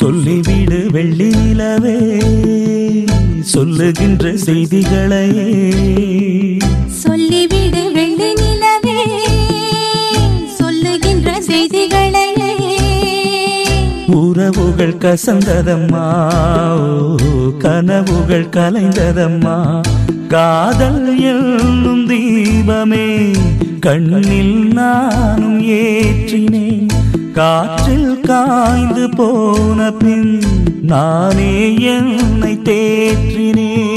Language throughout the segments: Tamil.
சொல்லிவிடு வெள்ளி நிலவே சொல்லுகின்ற செய்திகளையே. சொல்லிவிடு வெள்ளி நிலவே சொல்லுகின்ற செய்திகளையே. உறவுகள் கசந்ததம்மா கனவுகள் கலைந்ததம்மா. காதல் என்னும் தீபமே கண்ணில் நானும் ஏற்றினேன். காற்றில் காய்ந்து போன பின் நானே என்னை தேற்றினேன்.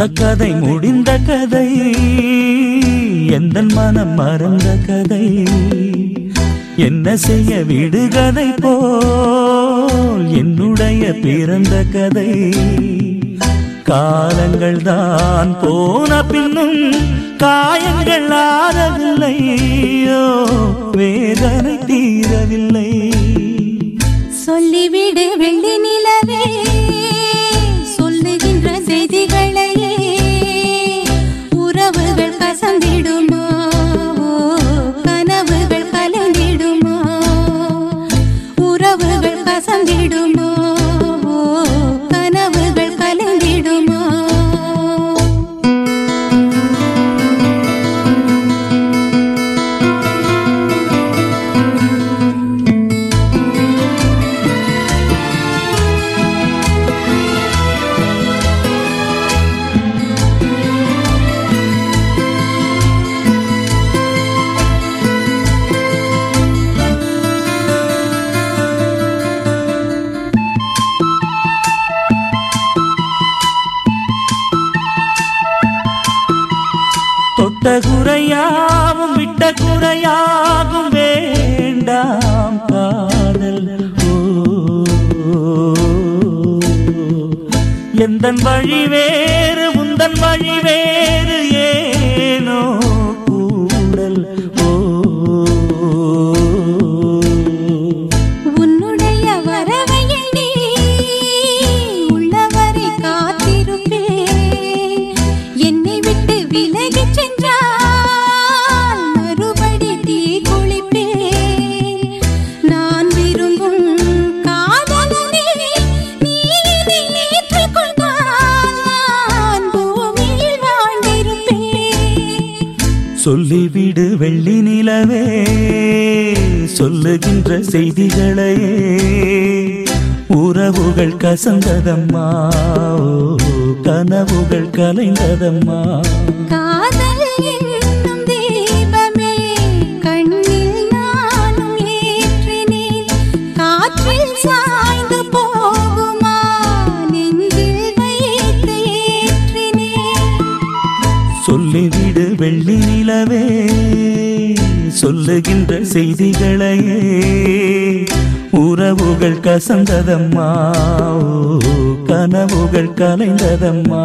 அந்த கதை முடிந்த கதை எந்த மனம் மறந்த கதை. என்ன செய்ய விடு கதை போல் என்னுடைய பிறந்த கதை. காலங்கள் தான் போன பின்னும் காயங்கள் ஆறவில்லையோ வேதனை தீரவில்லை. சொல்லிவிடு வெள்ளி நிலவே சொல்லுகின்ற செய்திகளை தொட்ட குறையாவும் விட்ட குறையாகும் வேண்டாம் காதல். எந்த வழி வேறு உந்தன் வழி வேறு ஏனோ கூடல். ஓ உன்னுடைய வரவை எண்ணி உள்ளவரை காத்திருப்பேன். என்னை விட்டு விலகிச் நிலவே சொல்லுகின்ற செய்திகளையே. உறவுகள் கசந்ததம்மா கனவுகள் கலைந்ததம்மா. சொல்லுகின்ற செய்திகளையே. உறவுகள் கசந்ததம்மா கனவுகள் கலைந்ததம்மா.